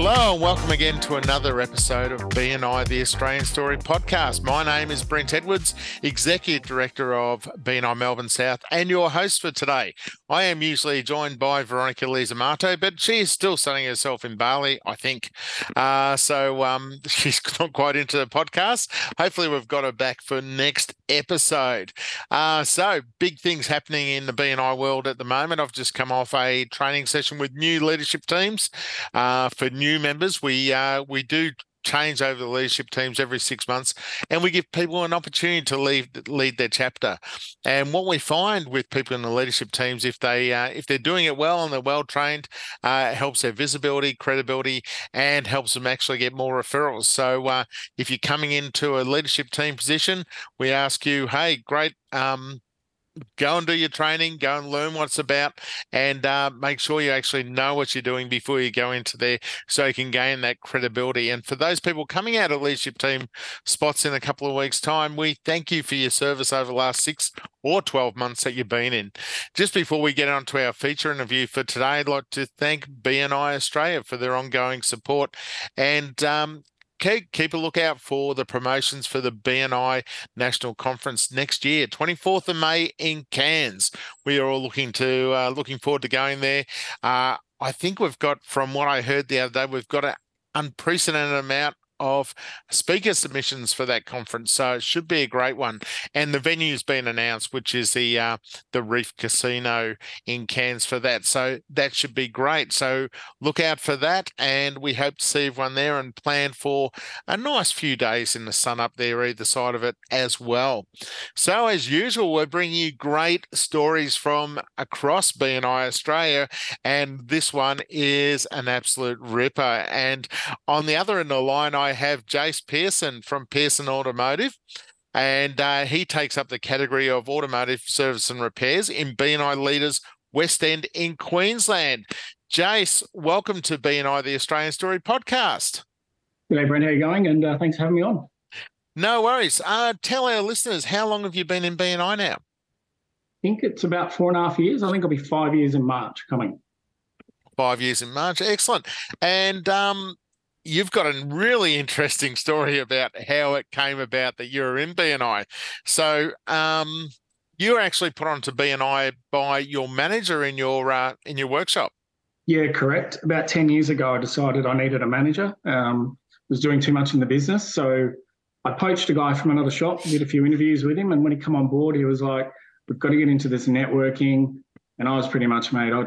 Hello and welcome again to another episode of BNI the Australian Story podcast. My name is Brent Edwards, Executive Director of BNI Melbourne South and your host for today. I am usually joined by Veronica Lees Amato, but she is still sunning herself in Bali, I think. Uh, so um, she's not quite into the podcast. Hopefully we've got her back for next episode. Uh, so big things happening in the BNI world at the moment. I've just come off a training session with new leadership teams uh, for new members. We uh, we do change over the leadership teams every six months, and we give people an opportunity to lead lead their chapter. And what we find with people in the leadership teams, if they uh, if they're doing it well and they're well trained, uh, it helps their visibility, credibility, and helps them actually get more referrals. So uh, if you're coming into a leadership team position, we ask you, hey, great. Um, go and do your training, go and learn what's about, and uh, make sure you actually know what you're doing before you go into there so you can gain that credibility. And for those people coming out of leadership team spots in a couple of weeks' time, we thank you for your service over the last six or 12 months that you've been in. Just before we get on to our feature interview for today, I'd like to thank BNI Australia for their ongoing support. And um, keep, keep a lookout for the promotions for the BNI National Conference next year, 24th of May in Cairns. We are all looking to uh, looking forward to going there. Uh, I think we've got, from what I heard the other day, we've got an unprecedented amount of speaker submissions for that conference. So it should be a great one. And the venue's been announced, which is the uh, the Reef Casino in Cairns for that. So that should be great. So look out for that. And we hope to see everyone there and plan for a nice few days in the sun up there either side of it as well. So as usual, we're bringing you great stories from across BNI Australia. And this one is an absolute ripper. And on the other end of the line, I I have Jase Pearson from Pearson Automotive. And uh, he takes up the category of automotive service and repairs in BNI Leaders West End in Queensland. Jase, welcome to BNI the Australian Story podcast. Hey, Brent, how are you going? And uh, thanks for having me on. No worries. Uh, tell our listeners, how long have you been in BNI now? I think it's about four and a half years. I think it'll be five years in March coming. Five years in March. Excellent. And um, you've got a really interesting story about how it came about that you were in BNI. So um, you were actually put onto BNI by your manager in your uh, in your workshop. Yeah, correct. About ten years ago, I decided I needed a manager. Um, was doing too much in the business, so I poached a guy from another shop, did a few interviews with him, and when he come on board, he was like, "We've got to get into this networking." And I was pretty much, mate, I,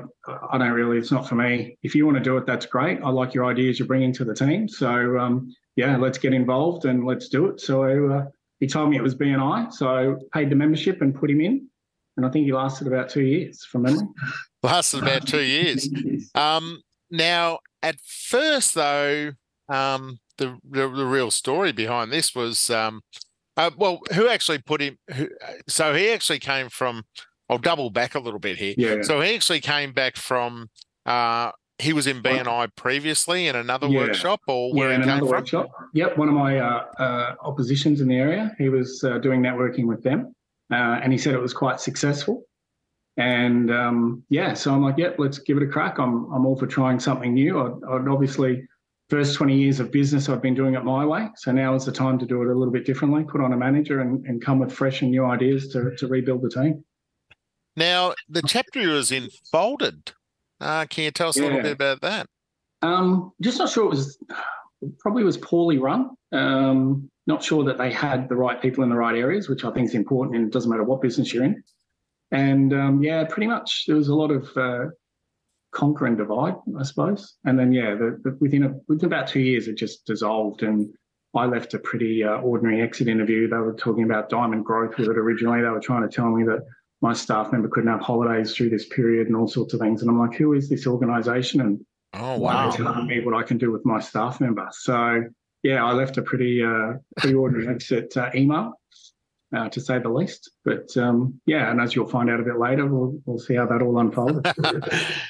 I don't really, it's not for me. If you want to do it, that's great. I like your ideas you're bringing to the team. So, um, yeah, let's get involved and let's do it. So uh, he told me it was BNI. So I paid the membership and put him in. And I think he lasted about two years from memory. lasted about two years. Um, now, at first, though, um, the, the, the real story behind this was, um, uh, well, who actually put him? Who, so he actually came from I'll double back a little bit here. Yeah. So he actually came back from uh, he was in BNI previously in another yeah. workshop or where yeah, he in another from? workshop. Yep, one of my uh, uh, oppositions in the area. He was uh, doing networking with them, uh, and he said it was quite successful. And um, yeah, so I'm like, yep, let's give it a crack. I'm I'm all for trying something new. I'd, I'd obviously first 20 years of business, I've been doing it my way. So now is the time to do it a little bit differently. Put on a manager and, and come with fresh and new ideas to to rebuild the team. Now, the chapter was in folded. Uh, can you tell us yeah. a little bit about that? Um, just not sure it was probably was poorly run. Um, not sure that they had the right people in the right areas, which I think is important, and it doesn't matter what business you're in. And um, yeah, pretty much there was a lot of uh, conquer and divide, I suppose. And then yeah, the, the, within a, within about two years, it just dissolved, and I left a pretty uh, ordinary exit interview. They were talking about diamond growth with it originally. They were trying to tell me that my staff member couldn't have holidays through this period and all sorts of things. And I'm like, who is this organization? And oh wow, telling me what I can do with my staff member. So yeah, I left a pretty uh, pretty ordinary exit uh, email, uh, to say the least. But um, yeah, and as you'll find out a bit later, we'll we'll see how that all unfolds.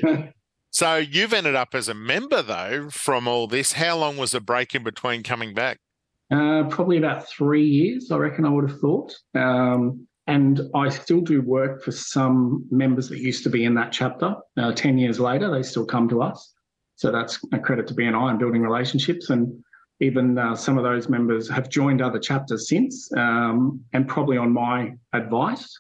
so you've ended up as a member though from all this. How long was the break in between coming back? Uh, probably about three years, I reckon. I would have thought. Um, and I still do work for some members that used to be in that chapter. Uh, 10 years later, they still come to us. So that's a credit to BNI and building relationships. And even uh, some of those members have joined other chapters since, um, and probably on my advice.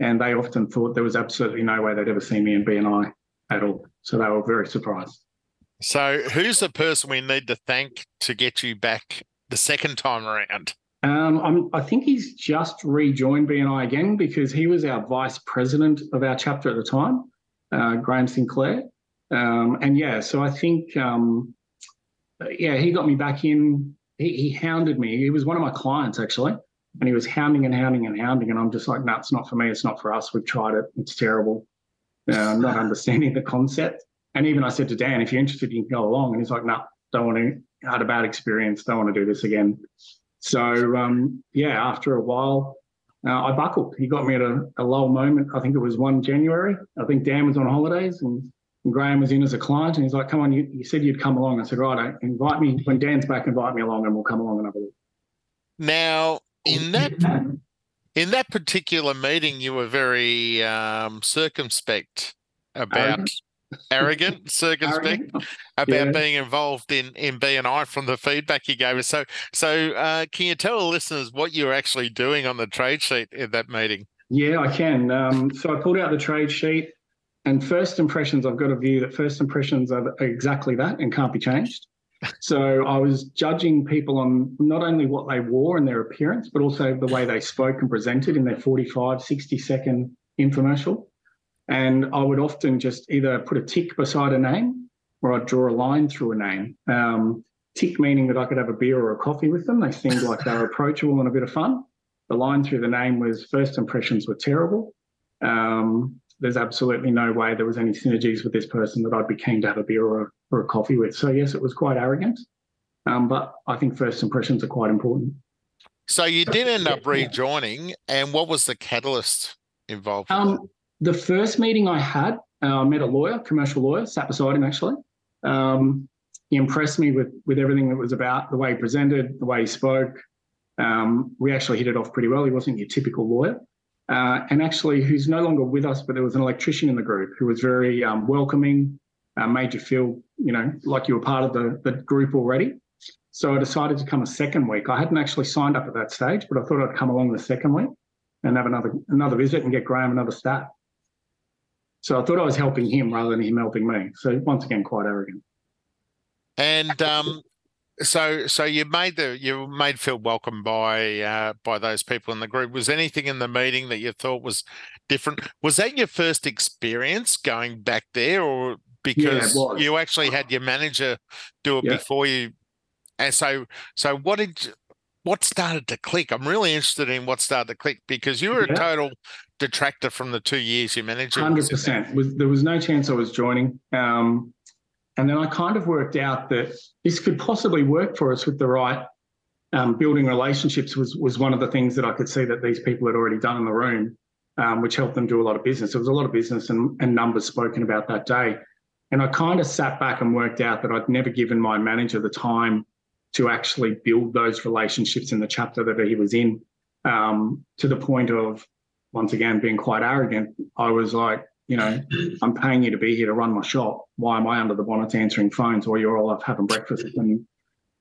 And they often thought there was absolutely no way they'd ever see me in BNI at all. So they were very surprised. So, who's the person we need to thank to get you back the second time around? Um, i think he's just rejoined BNI again because he was our vice president of our chapter at the time, uh, Graham Sinclair. Um, and yeah, so I think, um, yeah, he got me back in. He, he, hounded me. He was one of my clients actually, and he was hounding and hounding and hounding. And I'm just like, no, it's not for me. It's not for us. We've tried it. It's terrible. Uh, not understanding the concept. And even I said to Dan, if you're interested, you can go along. And he's like, no, don't want to. Had a bad experience. Don't want to do this again. So um, yeah, after a while, uh, I buckled. He got me at a, a low moment. I think it was one January. I think Dan was on holidays and, and Graham was in as a client, and he's like, "Come on, you, you said you'd come along." I said, "Right, invite me when Dan's back. Invite me along, and we'll come along and have a look." Now, in that in that particular meeting, you were very um, circumspect about arrogant, circumspect about yeah. being involved in in BNI from the feedback you gave us. So, so uh, can you tell the listeners what you were actually doing on the trade sheet in that meeting? Yeah, I can. Um, so I pulled out the trade sheet, and first impressions. I've got a view that first impressions are exactly that and can't be changed. So I was judging people on not only what they wore and their appearance, but also the way they spoke and presented in their 45, 60 second infomercial. And I would often just either put a tick beside a name or I'd draw a line through a name. Um, tick meaning that I could have a beer or a coffee with them. They seemed like they were approachable and a bit of fun. The line through the name was first impressions were terrible. Um, there's absolutely no way there was any synergies with this person that I'd be keen to have a beer or a, or a coffee with. So yes, it was quite arrogant, um, but I think first impressions are quite important. So you did end up rejoining, and what was the catalyst involved? Um, the first meeting I had, uh, I met a lawyer, commercial lawyer, sat beside him actually. Um, he impressed me with with everything that was about the way he presented, the way he spoke. Um, we actually hit it off pretty well. He wasn't your typical lawyer. Uh, and actually, who's no longer with us, but there was an electrician in the group who was very um, welcoming, uh, made you feel, you know, like you were part of the, the group already. So I decided to come a second week. I hadn't actually signed up at that stage, but I thought I'd come along the second week and have another another visit and get Graham another stat. So I thought I was helping him rather than him helping me. So once again, quite arrogant. And um, so so you made the you made feel welcome by uh, by those people in the group. Was anything in the meeting that you thought was different? Was that your first experience going back there, or because yeah, you actually had your manager do it yeah. before you? And so so what did what started to click? I'm really interested in what started to click because you were yeah. a total detractor from the two years you managed. Hundred percent. There was no chance I was joining. Um, and then I kind of worked out that this could possibly work for us with the right um, building relationships was was one of the things that I could see that these people had already done in the room, um, which helped them do a lot of business. There was a lot of business and, and numbers spoken about that day. And I kind of sat back and worked out that I'd never given my manager the time to actually build those relationships in the chapter that he was in um, to the point of once again being quite arrogant i was like you know i'm paying you to be here to run my shop. Why am i under the bonnet answering phones while you're all up having breakfast and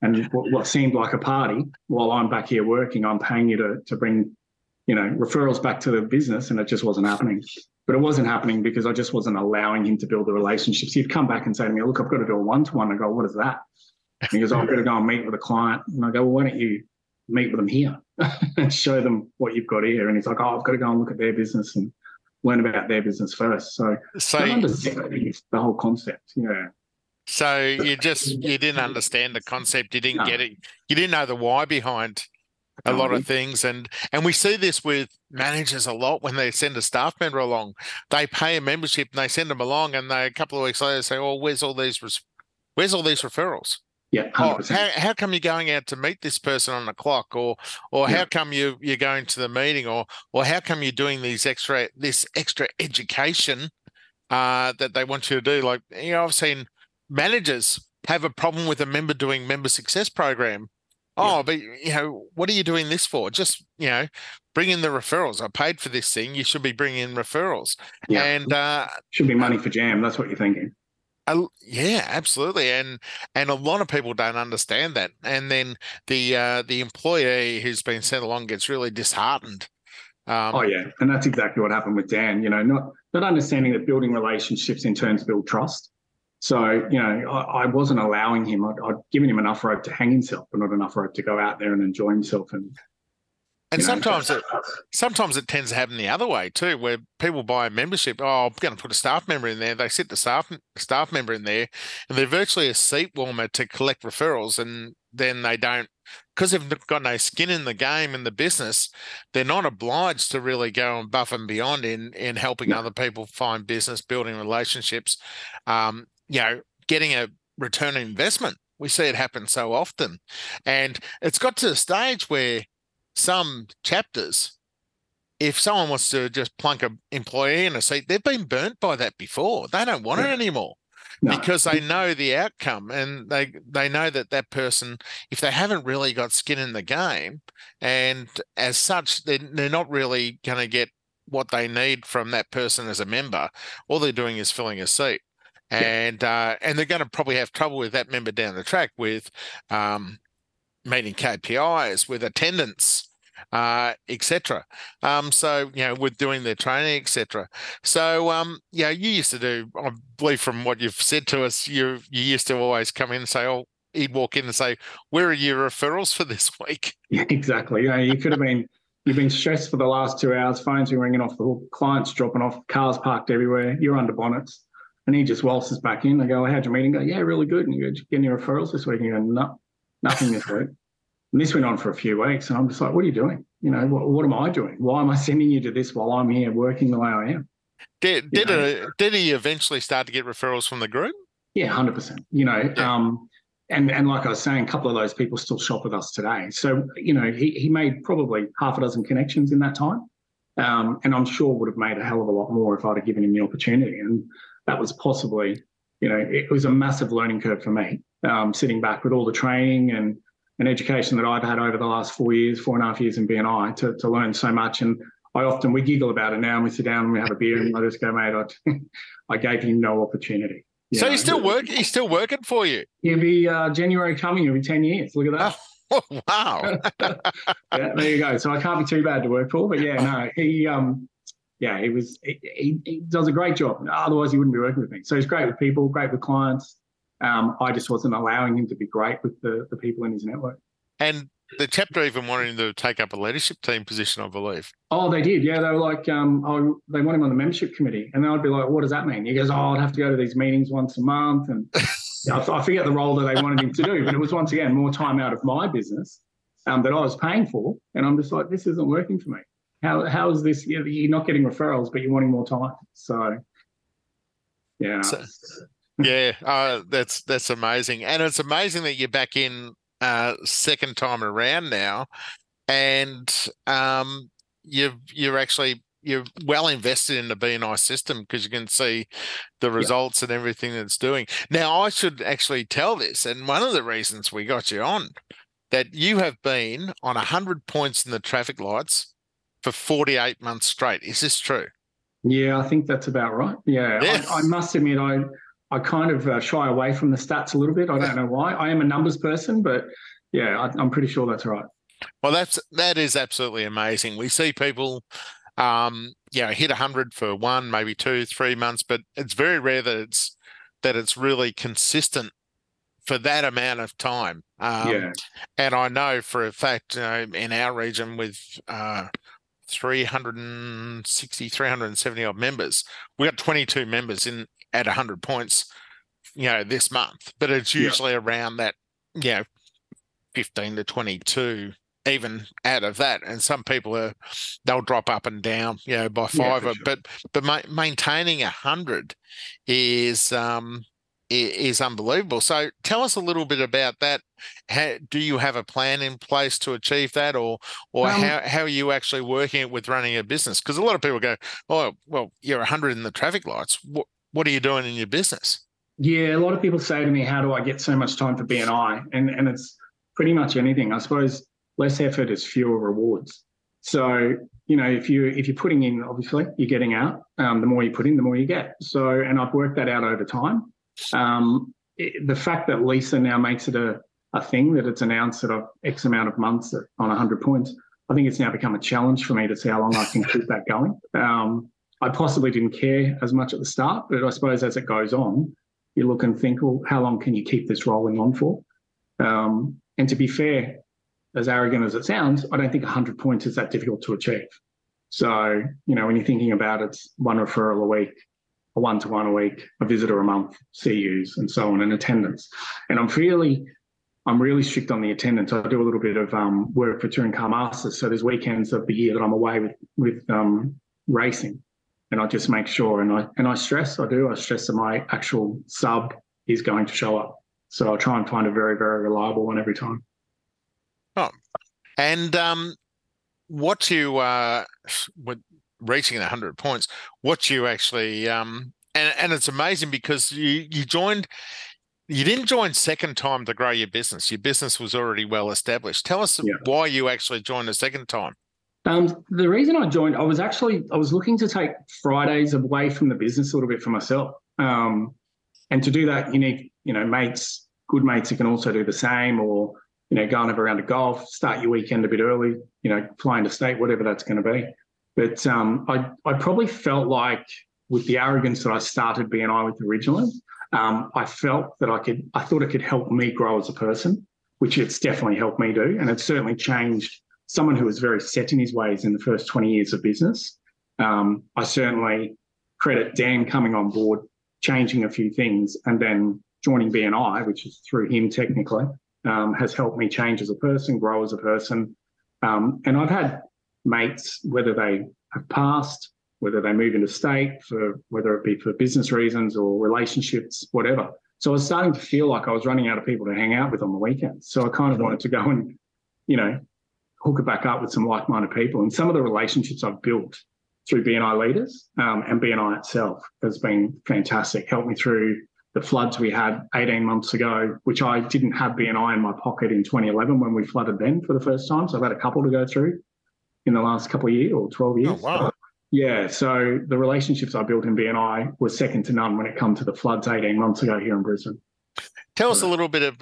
and what, what seemed like a party? While i'm back here working i'm paying you to to bring you know referrals back to the business and it just wasn't happening. But it wasn't happening because i just wasn't allowing him to build the relationships. He'd come back and say to me look i've got to do a one-to-one. I go what is that? And he goes oh, i've got to go and meet with a client and i go well why don't you meet with them here and show them what you've got here. And he's like, oh, I've got to go and look at their business and learn about their business first. So, so the whole concept. Yeah. So you just you didn't understand the concept. You didn't no. get it. You didn't know the why behind a lot of things. And and we see this with managers a lot when they send a staff member along. They pay a membership and they send them along, and they a couple of weeks later say, "Oh, where's all these where's all these referrals?" Yeah, oh, how, how come you're going out to meet this person on the clock, or or yeah. how come you you're going to the meeting, or or how come you're doing these extra this extra education uh, that they want you to do? Like you know, I've seen managers have a problem with a member doing member success program. Oh, yeah. but you know, what are you doing this for? Just you know, bring in the referrals. I paid for this thing. You should be bringing in referrals. Yeah. And uh, should be money for jam. That's what you're thinking. Uh, yeah, absolutely, and and a lot of people don't understand that, and then the uh, the employee who's been sent along gets really disheartened. Um, oh yeah, and that's exactly what happened with Dan. You know, not not understanding that building relationships in turns build trust. So you know, I, I wasn't allowing him. I'd, I'd, given him enough rope to hang himself, but not enough rope to go out there and enjoy himself and and you sometimes know, it sometimes it tends to happen the other way too, where people buy a membership. Oh, I'm going to put a staff member in there. They sit the staff staff member in there, and they're virtually a seat warmer to collect referrals, and then they don't because they've got no skin in the game in the business. They're not obliged to really go and buff and beyond in in helping other people find business, building relationships. Um, you know, getting a return on investment. We see it happen so often, and it's got to the stage where some chapters, if someone wants to just plunk an employee in a seat, they've been burnt by that before. They don't want yeah. it anymore. No. because they know the outcome and they they know that that person if they haven't really got skin in the game and as such they're, they're not really going to get what they need from that person as a member all they're doing is filling a seat and uh, and they're going to probably have trouble with that member down the track with um, meeting KPIs, with attendance, uh, etc. Um, so you know, with doing their training, etc. So um, yeah, you used to do. I believe from what you've said to us, you you used to always come in and say, "Oh." He'd walk in and say, "Where are your referrals for this week?" Exactly. Yeah, you could have been You've been stressed for the last two hours. Phones ringing off the hook. Clients dropping off. Cars parked everywhere. You're under bonnets. And he just waltzes back in. I go, How'd your meeting go? Yeah, really good. And you go, Getting your referrals this week? And you go, No, nothing this week. And this went on for a few weeks. And I'm just like, What are you doing? You know, what, what am I doing? Why am I sending you to this while I'm here working the way I am? Did did, a, did he eventually start to get referrals from the group? Yeah, hundred percent. You know, yeah. um, and and like I was saying, a couple of those people still shop with us today. So you know, he he made probably half a dozen connections in that time, um, and I'm sure would have made a hell of a lot more if I'd have given him the opportunity. And that was possibly, you know, it was a massive learning curve for me, um, sitting back with all the training and, and education that I've had over the last four years, four and a half years in BNI to, to learn so much. And I often, we giggle about it now and we sit down and we have a beer and I just go, mate, I, I gave him no opportunity. so know? he's still working, he's still working for you. He'll be uh, January coming, he'll be 10 years. Look at that. Oh, wow. yeah, there you go. So I can't be too bad to work for, but yeah, no, he, um, yeah, he was he, he, he, does a great job. Otherwise, he wouldn't be working with me. So he's great with people, great with clients. Um, I just wasn't allowing him to be great with the, the people in his network. And the chapter even wanted him to take up a leadership team position, I believe. Oh, they did. Yeah, they were like, um, oh, they want him on the membership committee, and then I'd be like, what does that mean? He goes, oh, I'd have to go to these meetings once a month, and I forget the role that they wanted him to do, but it was once again more time out of my business um, that I was paying for, and I'm just like, this isn't working for me how how is this? You're not getting referrals, but you're wanting more time. So, yeah. So, yeah, uh, that's that's amazing, and it's amazing that you're back in uh, second time around now, and um, you've you're actually you're well invested in the BNI system because you can see the results and everything that's doing. Now, I should actually tell this, and one of the reasons we got you on that you have been on 100 points in the traffic lights for 48 months straight. Is this true? Yeah, I think that's about right. Yeah, yes. I, I, must admit, I I kind of uh, shy away from the stats a little bit. I don't know why. I am a numbers person, but yeah, I, I'm pretty sure that's right. Well, that's that is absolutely amazing. We see people, um, you know, hit 100 for one, maybe two, three months, but it's very rare that it's that it's really consistent for that amount of time. Um, yeah. And I know for a fact, you know, in our region with uh, 360, 370 odd members. We got 22 members in at 100 points, you know, this month, but it's usually yeah. around that, you know, 15 to 22 even out of that and some people are they'll drop up and down you know by five yeah, sure. but but ma- maintaining a hundred is um is unbelievable. So tell us a little bit about that. How, do you have a plan in place to achieve that, or or um, how, how are you actually working it with running a business? Because a lot of people go, "Oh, well, you're 100 in the traffic lights. What are you doing in your business?" Yeah, a lot of people say to me, "How do I get so much time for BNI?" And and it's pretty much anything. I suppose less effort is fewer rewards. So you know, if you if you're putting in, obviously you're getting out. Um, the more you put in, the more you get. So, and I've worked that out over time. Um, it, the fact that Lisa now makes it a a thing that it's announced that I've X amount of months on 100 points, I think it's now become a challenge for me to see how long I can keep that going. Um, I possibly didn't care as much at the start, but I suppose as it goes on, you look and think, well, how long can you keep this rolling on for? Um, and to be fair, as arrogant as it sounds, I don't think 100 points is that difficult to achieve. So, you know, when you're thinking about it, it's one referral a week, a one to one a week, a visitor a month, CUs, and so on, and attendance. And I'm really, I'm really strict on the attendance. I do a little bit of um, work for Touring Car Masters. So there's weekends of the year that I'm away with with um, racing, and I just make sure and I and I stress. I do. I stress that my actual sub is going to show up. So I'll try and find a very very reliable one every time. Oh, and um, what you uh, with reaching 100 points, what you actually um, and and it's amazing because you you joined. You didn't join second time to grow your business. Your business was already well established. Tell us yeah. why you actually joined a second time. Um, the reason I joined, I was actually I was looking to take Fridays away from the business a little bit for myself. Um, and to do that, you need you know mates, good mates who can also do the same, or you know, go and have a round of golf, start your weekend a bit early, you know, fly into state, whatever that's going to be. But um, I, I probably felt like with the arrogance that I started BNI with originally, um, I felt that I could, I thought it could help me grow as a person, which it's definitely helped me do. And it's certainly changed someone who was very set in his ways in the first 20 years of business. Um, I certainly credit Dan coming on board, changing a few things, and then joining BNI, which is through him technically um, has helped me change as a person, grow as a person. Um, and I've had mates, whether they have passed, whether they move into state for whether it be for business reasons or relationships, whatever. So I was starting to feel like I was running out of people to hang out with on the weekends. So I kind of wanted to go and, you know, hook it back up with some like-minded people. And some of the relationships I've built through BNI leaders um, and BNI itself has been fantastic. Helped me through the floods we had 18 months ago, which I didn't have BNI in my pocket in 2011 when we flooded then for the first time. So I've had a couple to go through in the last couple of years or 12 years. Oh, wow. Yeah. So the relationships I built in BNI were second to none when it come to the floods 18 months ago here in Brisbane. Tell us a little bit of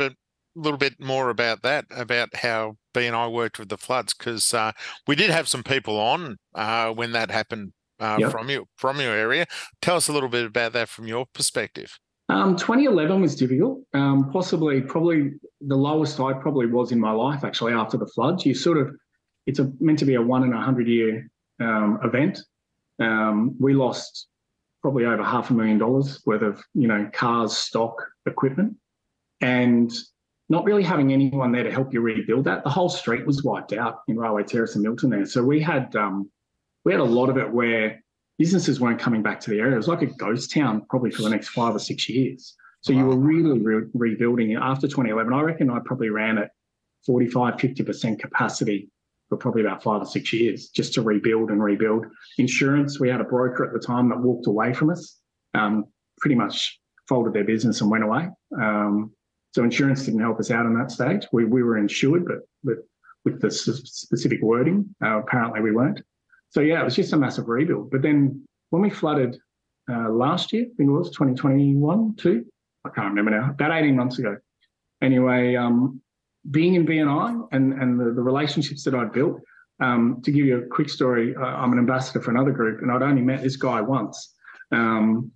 a little bit more about that, about how BNI worked with the floods, because uh, we did have some people on uh, when that happened uh, yep. from you from your area. Tell us a little bit about that from your perspective. Um, 2011 was difficult. Um, possibly, probably the lowest I probably was in my life actually after the floods. You sort of, it's a, meant to be a one in a hundred year um, event. Um, we lost probably over half a million dollars worth of you know cars, stock, equipment, and not really having anyone there to help you rebuild that. The whole street was wiped out in Railway Terrace and Milton there. So we had um, we had a lot of it where businesses weren't coming back to the area. It was like a ghost town probably for the next five or six years. So wow. you were really re- rebuilding after 2011. I reckon I probably ran at 45, 50% capacity for probably about five or six years just to rebuild and rebuild. Insurance, we had a broker at the time that walked away from us, um, pretty much folded their business and went away. Um, so insurance didn't help us out in that stage. We, we were insured, but, but with the specific wording, uh, apparently we weren't. So yeah, it was just a massive rebuild. But then when we flooded uh, last year, I think it was 2021, two, I can't remember now, about 18 months ago. Anyway, um, being in BNI and, and the, the relationships that I'd built, um, to give you a quick story, uh, I'm an ambassador for another group and I'd only met this guy once. Um,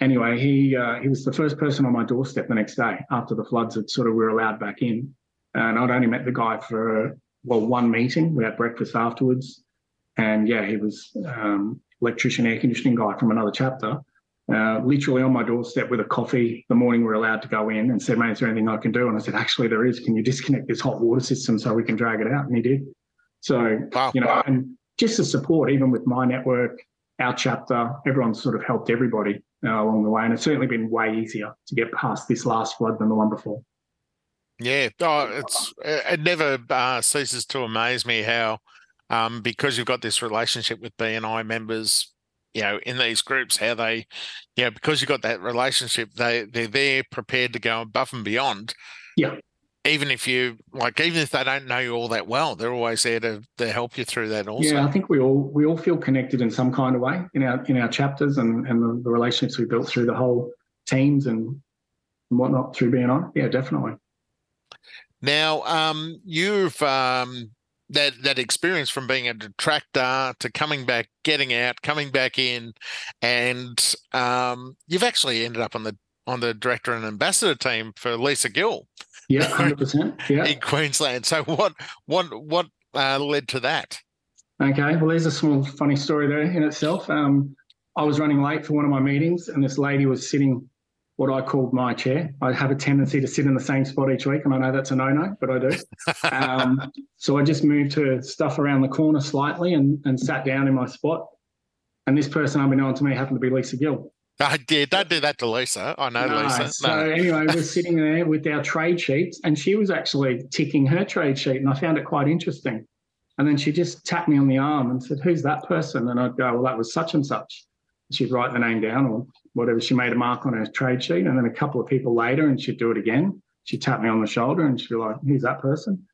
anyway, he uh, he was the first person on my doorstep the next day after the floods had sort of were allowed back in. And I'd only met the guy for, well, one meeting. We had breakfast afterwards. And yeah, he was um, electrician, air conditioning guy from another chapter. Uh, literally on my doorstep with a coffee the morning we are allowed to go in and said, mate, is there anything I can do? And I said, actually, there is. Can you disconnect this hot water system so we can drag it out? And he did. So, wow. you know, and just the support, even with my network, our chapter, everyone sort of helped everybody. Uh, along the way, and it's certainly been way easier to get past this last flood than the one before. Yeah, oh, it's it never uh, ceases to amaze me how, um, because you've got this relationship with BNI members, you know, in these groups, how they, you know, because you've got that relationship, they they're there prepared to go above and beyond. Yeah. Even if you like, even if they don't know you all that well, they're always there to, to help you through that. Also, yeah, I think we all we all feel connected in some kind of way in our in our chapters and and the, the relationships we built through the whole teams and, and whatnot through BNI. Yeah, definitely. Now, um, you've um, that that experience from being a detractor to coming back, getting out, coming back in, and um, you've actually ended up on the on the director and ambassador team for Lisa Gill. Yeah, hundred percent. Yeah, in Queensland. So what what what uh, led to that? Okay, well, there's a small funny story there in itself. Um, I was running late for one of my meetings, and this lady was sitting what I called my chair. I have a tendency to sit in the same spot each week, and I know that's a no-no, but I do. um, so I just moved her stuff around the corner slightly and, and sat down in my spot. And this person, unbeknown to me, happened to be Lisa Gill. I did. Don't do that to Lisa. I know no, Lisa. No. So anyway, we're sitting there with our trade sheets, and she was actually ticking her trade sheet, and I found it quite interesting. And then she just tapped me on the arm and said, "Who's that person?" And I'd go, "Well, that was such and such." She'd write the name down, or whatever. She made a mark on her trade sheet, and then a couple of people later, and she'd do it again. She'd tap me on the shoulder, and she'd be like, "Who's that person?"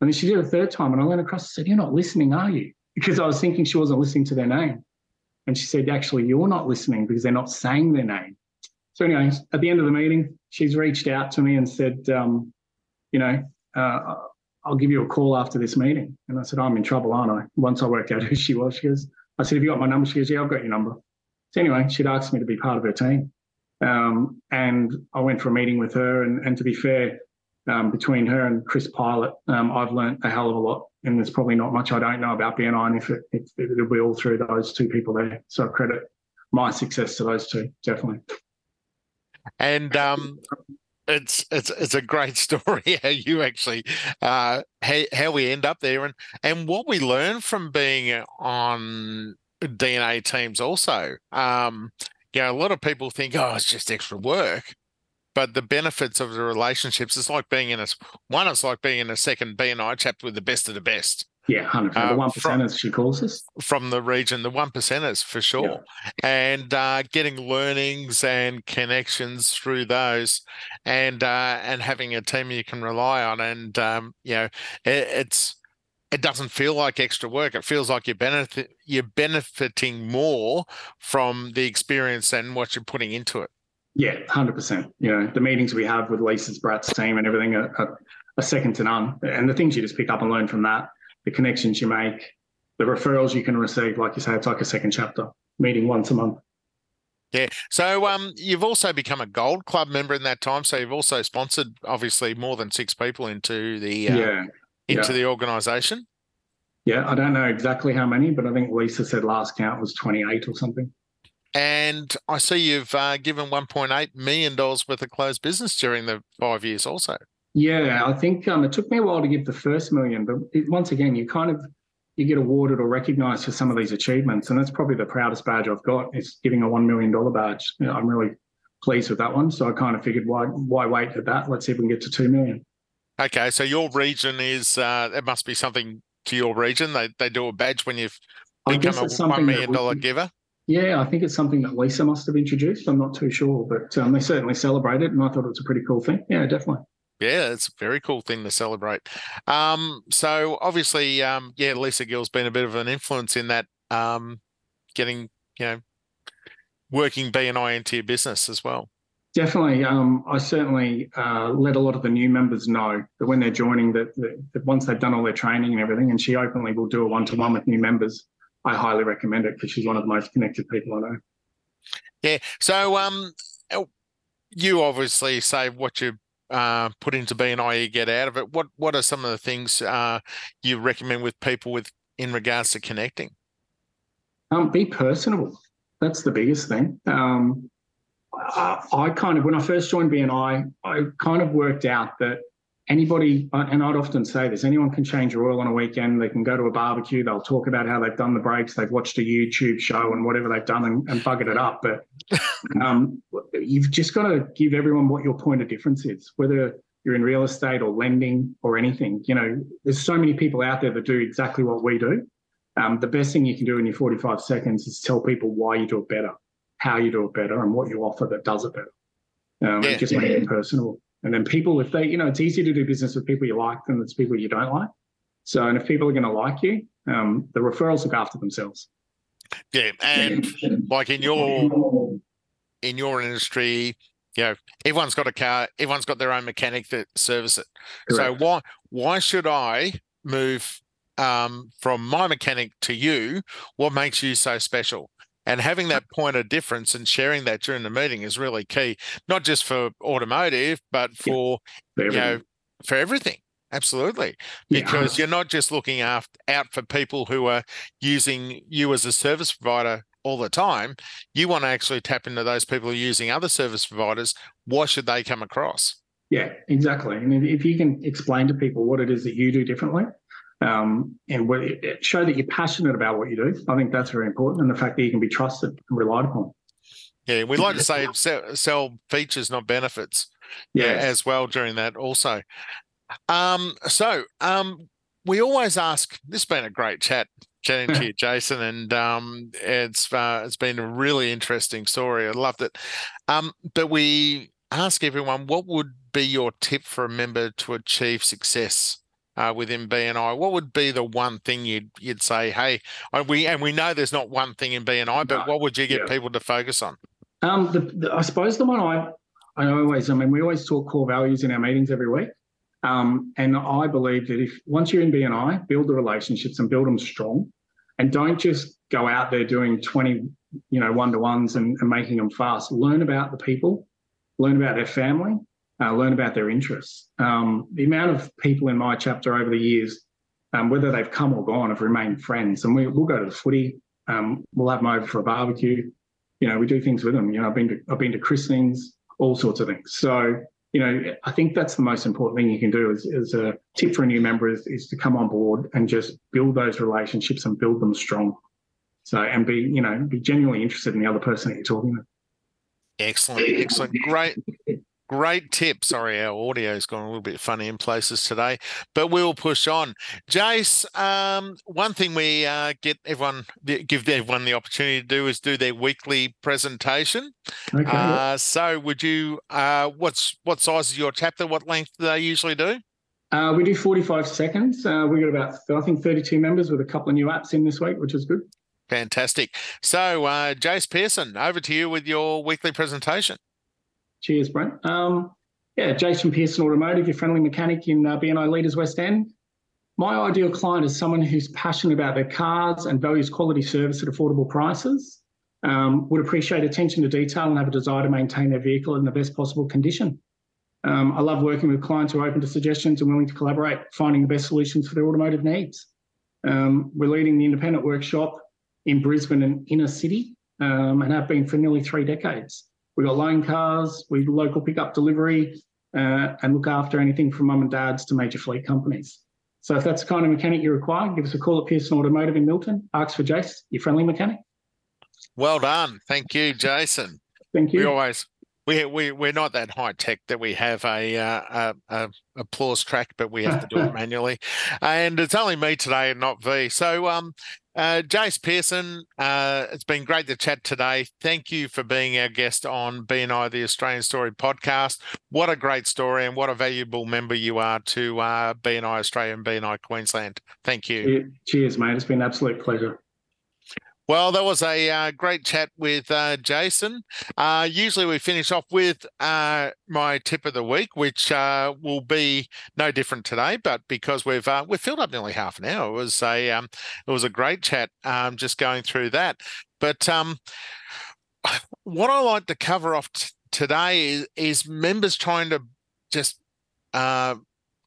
And then she did it a third time, and I went across and said, "You're not listening, are you?" Because I was thinking she wasn't listening to their name, and she said, "Actually, you're not listening because they're not saying their name." So, anyway, at the end of the meeting, she's reached out to me and said, um, "You know." Uh, I'll give you a call after this meeting. And I said, I'm in trouble, aren't I? Once I worked out who she was, she goes, I said, Have you got my number? She goes, Yeah, I've got your number. So anyway, she'd asked me to be part of her team. Um, and I went for a meeting with her. And, and to be fair, um, between her and Chris Pilot, um, I've learned a hell of a lot. And there's probably not much I don't know about BNI. And if, it, if it'll be all through those two people there. So I credit my success to those two, definitely. And um, it's it's it's a great story how you actually uh, how, how we end up there and and what we learn from being on D&A teams also. Um, you know, a lot of people think, oh, it's just extra work. But the benefits of the relationships, it's like being in a one, it's like being in a second BNI chapter with the best of the best. Yeah, hundred percent. The uh, one percenters, she calls us from the region. The one percenters for sure, yeah. and uh, getting learnings and connections through those, and uh, and having a team you can rely on, and um, you know, it, it's it doesn't feel like extra work. It feels like you're benefit you're benefiting more from the experience and what you're putting into it. Yeah, hundred percent. You know, the meetings we have with Lisa's Brat's team and everything are, are, are, second to none. And the things you just pick up and learn from that, the connections you make, the referrals you can receive, like you say, it's like a second chapter. Meeting once a month. Yeah. So um, you've also become a Gold Club member in that time. So you've also sponsored, obviously, more than six people into the uh, yeah into yeah. the organisation? Yeah, I don't know exactly how many, but I think Lisa said last count was 28 or something. And I see you've uh, given $1.8 million worth of closed business during the five years also. Yeah, I think um, it took me a while to give the first million, but it, once again, you kind of you get awarded or recognised for some of these achievements, and that's probably the proudest badge I've got is giving a one million dollar badge. You know, I'm really pleased with that one, so I kind of figured why why wait at that? Let's see if we can get to two million. Okay, so your region is uh, it must be something to your region. They they do a badge when you've become a one million dollar giver. Yeah, I think it's something that Lisa must have introduced. I'm not too sure, but um, they certainly celebrate it, and I thought it was a pretty cool thing. Yeah, definitely. Yeah, it's a very cool thing to celebrate. Um, so obviously, um, yeah, Lisa Gill's been a bit of an influence in that, um, getting you know, working BNI into your business as well. Definitely. Um, I certainly uh, let a lot of the new members know that when they're joining, that, that, that, once they've done all their training and everything, and she openly will do a one to one with new members, I highly recommend it because she's one of the most connected people I know. Yeah. So um, you obviously say what you uh, put into BNI, you get out of it. What What are some of the things uh, you recommend with people with in regards to connecting? Um, be personable. That's the biggest thing. Um, I kind of, when I first joined BNI, I kind of worked out that anybody, and I'd often say this: anyone can change your oil on a weekend. They can go to a barbecue. They'll talk about how they've done the brakes. They've watched a YouTube show and whatever they've done and, and buggered it up. But um, you've just got to give everyone what your point of difference is, whether you're in real estate or lending or anything. You know, there's so many people out there that do exactly what we do. Um, the best thing you can do in your 45 seconds is tell people why you do it better, how you do it better, and what you offer that does it better. Um, yeah, just make it personal. And then people, if they, you know, it's easier to do business with people you like than it's people you don't like. So, and if people are going to like you, um, the referrals look after themselves. Yeah, and like in your in your industry, you know, everyone's got a car, everyone's got their own mechanic that service it. Correct. So why why should I move um, from my mechanic to you? What makes you so special? And having that point of difference and sharing that during the meeting is really key, not just for automotive, but for yeah, you know for everything. Absolutely, because yeah. you're not just looking after, out for people who are using you as a service provider all the time. You want to actually tap into those people who are using other service providers. Why should they come across? Yeah, exactly. And if you can explain to people what it is that you do differently, um, and show that you're passionate about what you do, I think that's very important. And the fact that you can be trusted and relied upon. Yeah, we like to say sell, sell features, not benefits. Yeah, as well during that also. Um, so um, we always ask. This has been a great chat chatting to you, Jason, and um, it's uh, it's been a really interesting story. I loved it. Um, but we ask everyone, what would be your tip for a member to achieve success uh, within BNI? What would be the one thing you'd you'd say? Hey, we and we know there's not one thing in BNI, but no, what would you get yeah. people to focus on? Um, the, the, I suppose the one I I always I mean we always talk core values in our meetings every week. Um, and I believe that if once you're in BNI, build the relationships and build them strong, and don't just go out there doing 20, you know, one to ones and, and, making them fast. Learn about the people, learn about their family, uh, learn about their interests. Um, the amount of people in my chapter over the years, um, whether they've come or gone, have remained friends. And we, will go to the footy. Um, we'll have them over for a barbecue. You know, we do things with them. You know, I've been to, I've been to christenings, all sorts of things. So you know, I think that's the most important thing you can do is, as a tip for a new member is, is to come on board and just build those relationships and build them strong. So, and be, you know, be genuinely interested in the other person that you're talking to. Excellent. Excellent. Great. Great tip. Sorry, our audio's gone a little bit funny in places today, but we'll push on. Jase, um, one thing we uh, get everyone give everyone the opportunity to do is do their weekly presentation. Okay. Uh, so, would you? Uh, what's what size is your chapter? What length do they usually do? Uh, we do 45 seconds. Uh, we got about, I think, 32 members with a couple of new apps in this week, which is good. Fantastic. So, uh, Jase Pearson, over to you with your weekly presentation. Cheers, Brent. Um, yeah, Jason Pearson Automotive, your friendly mechanic in uh, BNI Leaders West End. My ideal client is someone who's passionate about their cars and values quality service at affordable prices, um, would appreciate attention to detail and have a desire to maintain their vehicle in the best possible condition. Um, I love working with clients who are open to suggestions and willing to collaborate, finding the best solutions for their automotive needs. Um, we're leading the independent workshop in Brisbane and inner city um, and have been for nearly three decades. We've got loan cars, we local pickup delivery, uh, and look after anything from mum and dads to major fleet companies. So if that's the kind of mechanic you require, give us a call at Pearson Automotive in Milton. Ask for Jase, your friendly mechanic. Well done. Thank you, Jason. Thank you. We always we we we're not that high tech that we have a uh, a, a, applause track, but we have to do it manually. And it's only me today and not V. So um, uh, Jase Pearson, uh, it's been great to chat today. Thank you for being our guest on BNI, the Australian Story podcast. What a great story and what a valuable member you are to uh, BNI Australia and BNI Queensland. Thank you. Cheers, mate. It's been an absolute pleasure. Well, that was a uh, great chat with uh, Jason. Uh, usually we finish off with uh, my tip of the week, which uh, will be no different today. But because we've uh, we've filled up nearly half an hour, it was a um, it was a great chat. Um, just going through that. But um, what I like to cover off t- today is, is members trying to just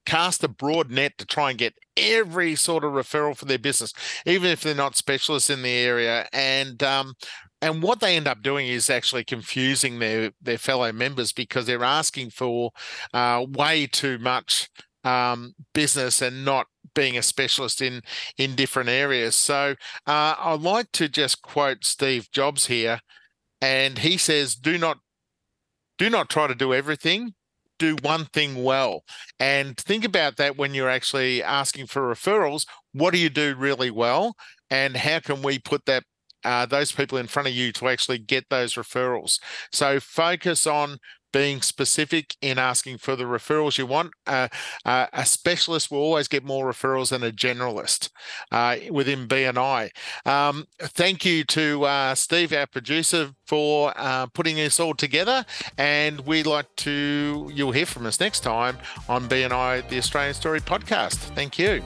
cast a broad net to try and get every sort of referral for their business, even if they're not specialists in the area. And um, and what they end up doing is actually confusing their their fellow members because they're asking for uh, way too much um, business and not being a specialist in in different areas. So uh, I'd like to just quote Steve Jobs here, and he says, "Do not do not try to do everything." Do one thing well. And think about that when you're actually asking for referrals. What do you do really well? And how can we put that uh, those people in front of you to actually get those referrals. So focus on being specific in asking for the referrals you want. Uh, uh, a specialist will always get more referrals than a generalist uh, within BNI. Um, thank you to uh, Steve, our producer, for uh, putting this all together. And we'd like to, you'll hear from us next time on BNI, the Australian Story podcast. Thank you.